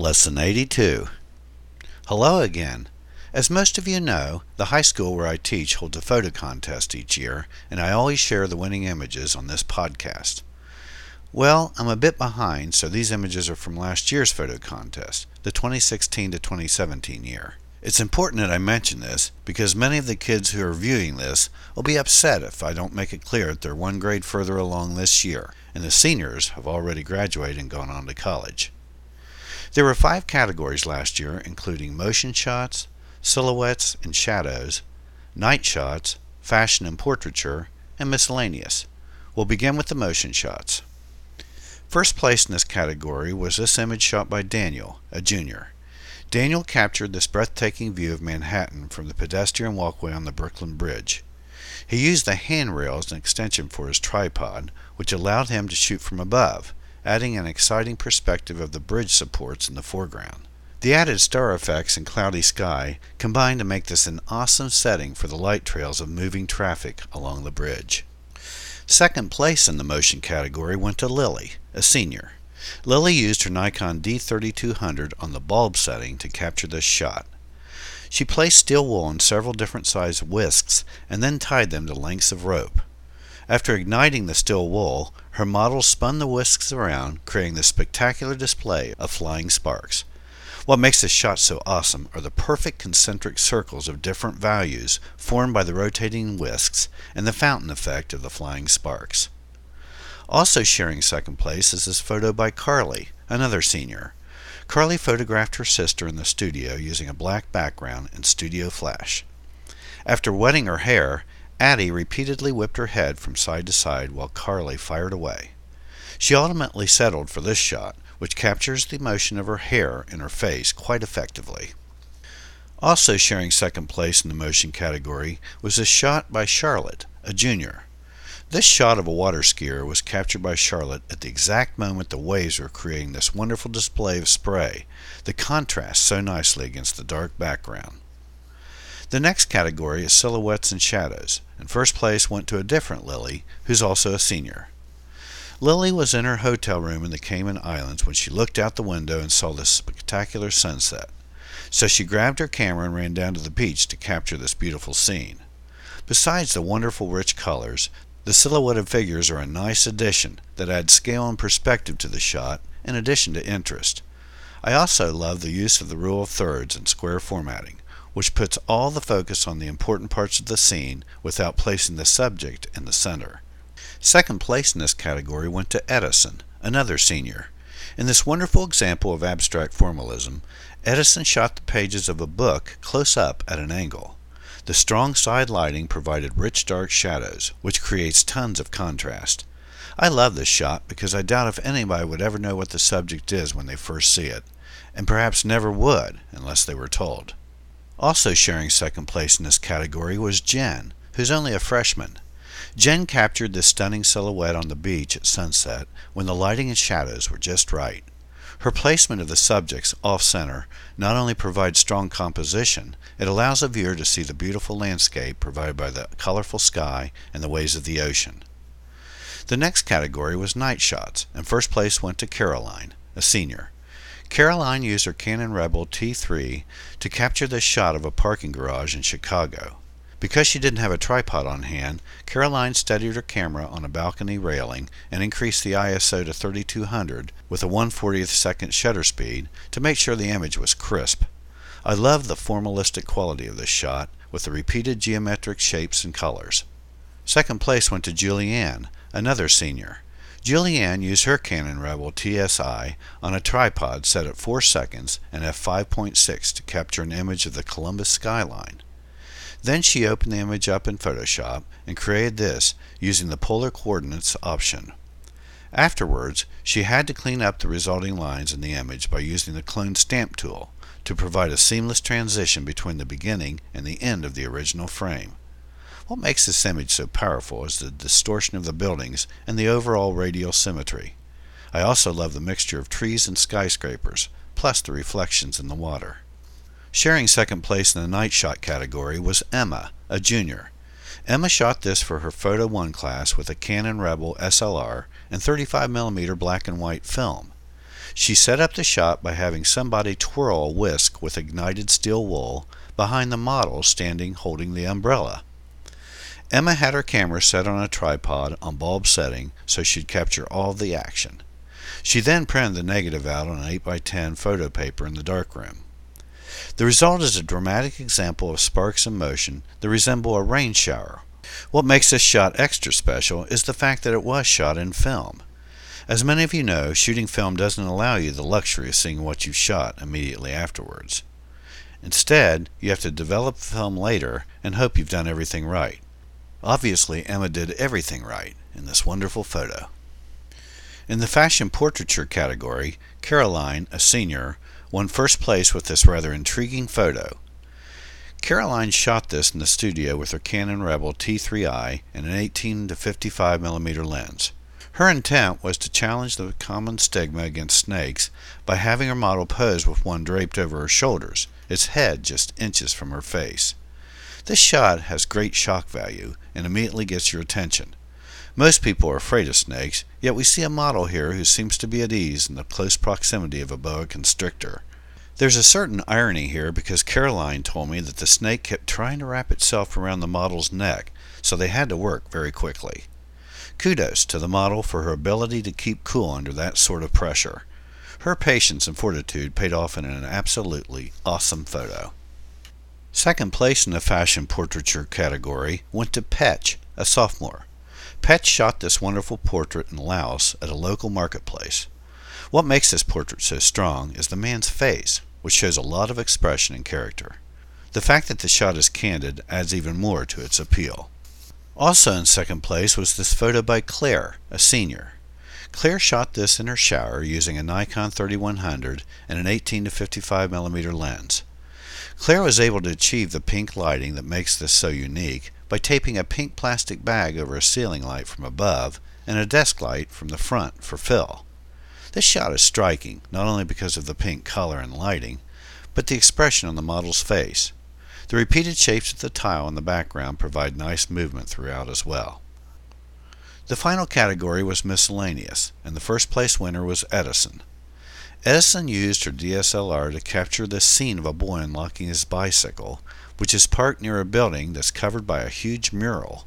Lesson 82. Hello again. As most of you know, the high school where I teach holds a photo contest each year, and I always share the winning images on this podcast. Well, I'm a bit behind, so these images are from last year's photo contest, the 2016 to 2017 year. It's important that I mention this because many of the kids who are viewing this will be upset if I don't make it clear that they're one grade further along this year, and the seniors have already graduated and gone on to college. There were five categories last year, including motion shots, silhouettes and shadows, night shots, fashion and portraiture, and miscellaneous. We'll begin with the motion shots. First place in this category was this image shot by Daniel, a junior. Daniel captured this breathtaking view of Manhattan from the pedestrian walkway on the Brooklyn Bridge. He used the handrail as an extension for his tripod, which allowed him to shoot from above, adding an exciting perspective of the bridge supports in the foreground. The added star effects and cloudy sky combine to make this an awesome setting for the light trails of moving traffic along the bridge. Second place in the motion category went to Lily, a senior. Lily used her Nikon D3200 on the bulb setting to capture this shot. She placed steel wool in several different sized whisks and then tied them to lengths of rope. After igniting the steel wool, her model spun the whisks around, creating the spectacular display of flying sparks. What makes this shot so awesome are the perfect concentric circles of different values formed by the rotating whisks and the fountain effect of the flying sparks. Also sharing second place is this photo by Carly, another senior. Carly photographed her sister in the studio using a black background and studio flash. After wetting her hair, Addie repeatedly whipped her head from side to side while Carly fired away. She ultimately settled for this shot, which captures the motion of her hair in her face quite effectively. Also sharing second place in the motion category was a shot by Charlotte, a junior. This shot of a water skier was captured by Charlotte at the exact moment the waves were creating this wonderful display of spray the contrast so nicely against the dark background. The next category is silhouettes and shadows, and first place went to a different Lily, who's also a senior. Lily was in her hotel room in the Cayman Islands when she looked out the window and saw this spectacular sunset. So she grabbed her camera and ran down to the beach to capture this beautiful scene. Besides the wonderful rich colors, the silhouetted figures are a nice addition that adds scale and perspective to the shot, in addition to interest. I also love the use of the rule of thirds and square formatting which puts all the focus on the important parts of the scene without placing the subject in the center. Second place in this category went to Edison, another senior. In this wonderful example of abstract formalism, Edison shot the pages of a book close up at an angle. The strong side lighting provided rich dark shadows, which creates tons of contrast. I love this shot because I doubt if anybody would ever know what the subject is when they first see it, and perhaps never would unless they were told. Also sharing second place in this category was Jen, who's only a freshman. Jen captured this stunning silhouette on the beach at sunset when the lighting and shadows were just right. Her placement of the subjects off center not only provides strong composition, it allows a viewer to see the beautiful landscape provided by the colorful sky and the waves of the ocean. The next category was night shots, and first place went to Caroline, a senior. Caroline used her Canon Rebel T3 to capture this shot of a parking garage in Chicago. Because she didn't have a tripod on hand, Caroline steadied her camera on a balcony railing and increased the ISO to 3200 with a 1/40th second shutter speed to make sure the image was crisp. I love the formalistic quality of this shot with the repeated geometric shapes and colors. Second place went to Julianne, another senior. Julianne used her Canon Rebel TSI on a tripod set at 4 seconds and f5.6 to capture an image of the Columbus skyline. Then she opened the image up in Photoshop and created this using the polar coordinates option. Afterwards, she had to clean up the resulting lines in the image by using the clone stamp tool to provide a seamless transition between the beginning and the end of the original frame. What makes this image so powerful is the distortion of the buildings and the overall radial symmetry. I also love the mixture of trees and skyscrapers, plus the reflections in the water. Sharing second place in the night shot category was Emma, a junior. Emma shot this for her Photo 1 class with a Canon Rebel SLR and 35mm black and white film. She set up the shot by having somebody twirl a whisk with ignited steel wool behind the model standing holding the umbrella. Emma had her camera set on a tripod on bulb setting so she'd capture all the action. She then printed the negative out on an 8x10 photo paper in the darkroom. The result is a dramatic example of sparks in motion that resemble a rain shower. What makes this shot extra special is the fact that it was shot in film. As many of you know, shooting film doesn't allow you the luxury of seeing what you've shot immediately afterwards. Instead, you have to develop the film later and hope you've done everything right. Obviously, Emma did everything right in this wonderful photo. In the fashion portraiture category, Caroline, a senior, won first place with this rather intriguing photo. Caroline shot this in the studio with her Canon Rebel T3i and an 18 to 55 millimeter lens. Her intent was to challenge the common stigma against snakes by having her model pose with one draped over her shoulders, its head just inches from her face. This shot has great shock value and immediately gets your attention. Most people are afraid of snakes, yet we see a model here who seems to be at ease in the close proximity of a boa constrictor. There's a certain irony here because Caroline told me that the snake kept trying to wrap itself around the model's neck, so they had to work very quickly. Kudos to the model for her ability to keep cool under that sort of pressure. Her patience and fortitude paid off in an absolutely awesome photo. Second place in the fashion portraiture category went to Petch, a sophomore. Petch shot this wonderful portrait in Laos at a local marketplace. What makes this portrait so strong is the man's face, which shows a lot of expression and character. The fact that the shot is candid adds even more to its appeal. Also in second place was this photo by Claire, a senior. Claire shot this in her shower using a Nikon 3100 and an 18 to 55 millimeter lens. Claire was able to achieve the pink lighting that makes this so unique by taping a pink plastic bag over a ceiling light from above and a desk light from the front for fill. This shot is striking not only because of the pink color and lighting, but the expression on the model's face. The repeated shapes of the tile in the background provide nice movement throughout as well. The final category was miscellaneous, and the first place winner was Edison. Edison used her DSLR to capture the scene of a boy unlocking his bicycle, which is parked near a building that's covered by a huge mural.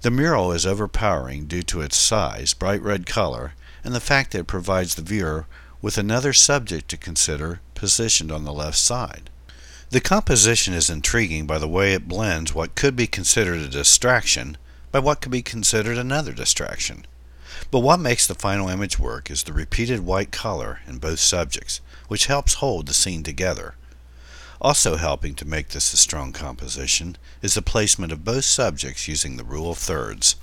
The mural is overpowering due to its size, bright red color, and the fact that it provides the viewer with another subject to consider positioned on the left side. The composition is intriguing by the way it blends what could be considered a distraction by what could be considered another distraction. But what makes the final image work is the repeated white color in both subjects, which helps hold the scene together. Also helping to make this a strong composition is the placement of both subjects using the rule of thirds.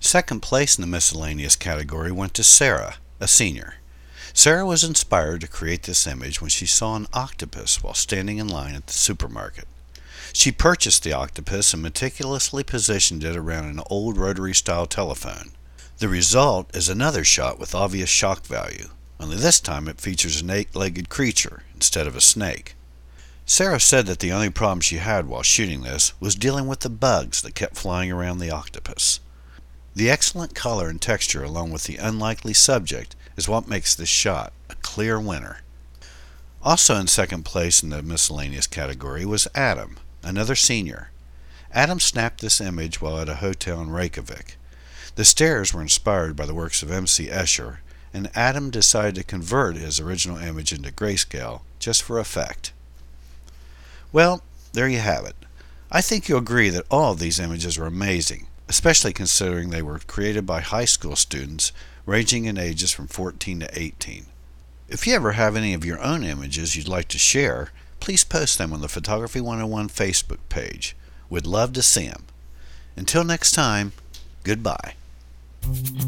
Second place in the miscellaneous category went to Sarah, a senior. Sarah was inspired to create this image when she saw an octopus while standing in line at the supermarket. She purchased the octopus and meticulously positioned it around an old rotary style telephone. The result is another shot with obvious shock value, only this time it features an eight legged creature instead of a snake. Sarah said that the only problem she had while shooting this was dealing with the bugs that kept flying around the octopus. The excellent color and texture, along with the unlikely subject, is what makes this shot a clear winner. Also in second place in the miscellaneous category was Adam, another senior. Adam snapped this image while at a hotel in Reykjavik. The stairs were inspired by the works of M.C. Escher, and Adam decided to convert his original image into grayscale just for effect. Well, there you have it. I think you'll agree that all of these images are amazing, especially considering they were created by high school students ranging in ages from 14 to 18. If you ever have any of your own images you'd like to share, please post them on the Photography 101 Facebook page. We'd love to see them. Until next time, goodbye. Mm-hmm.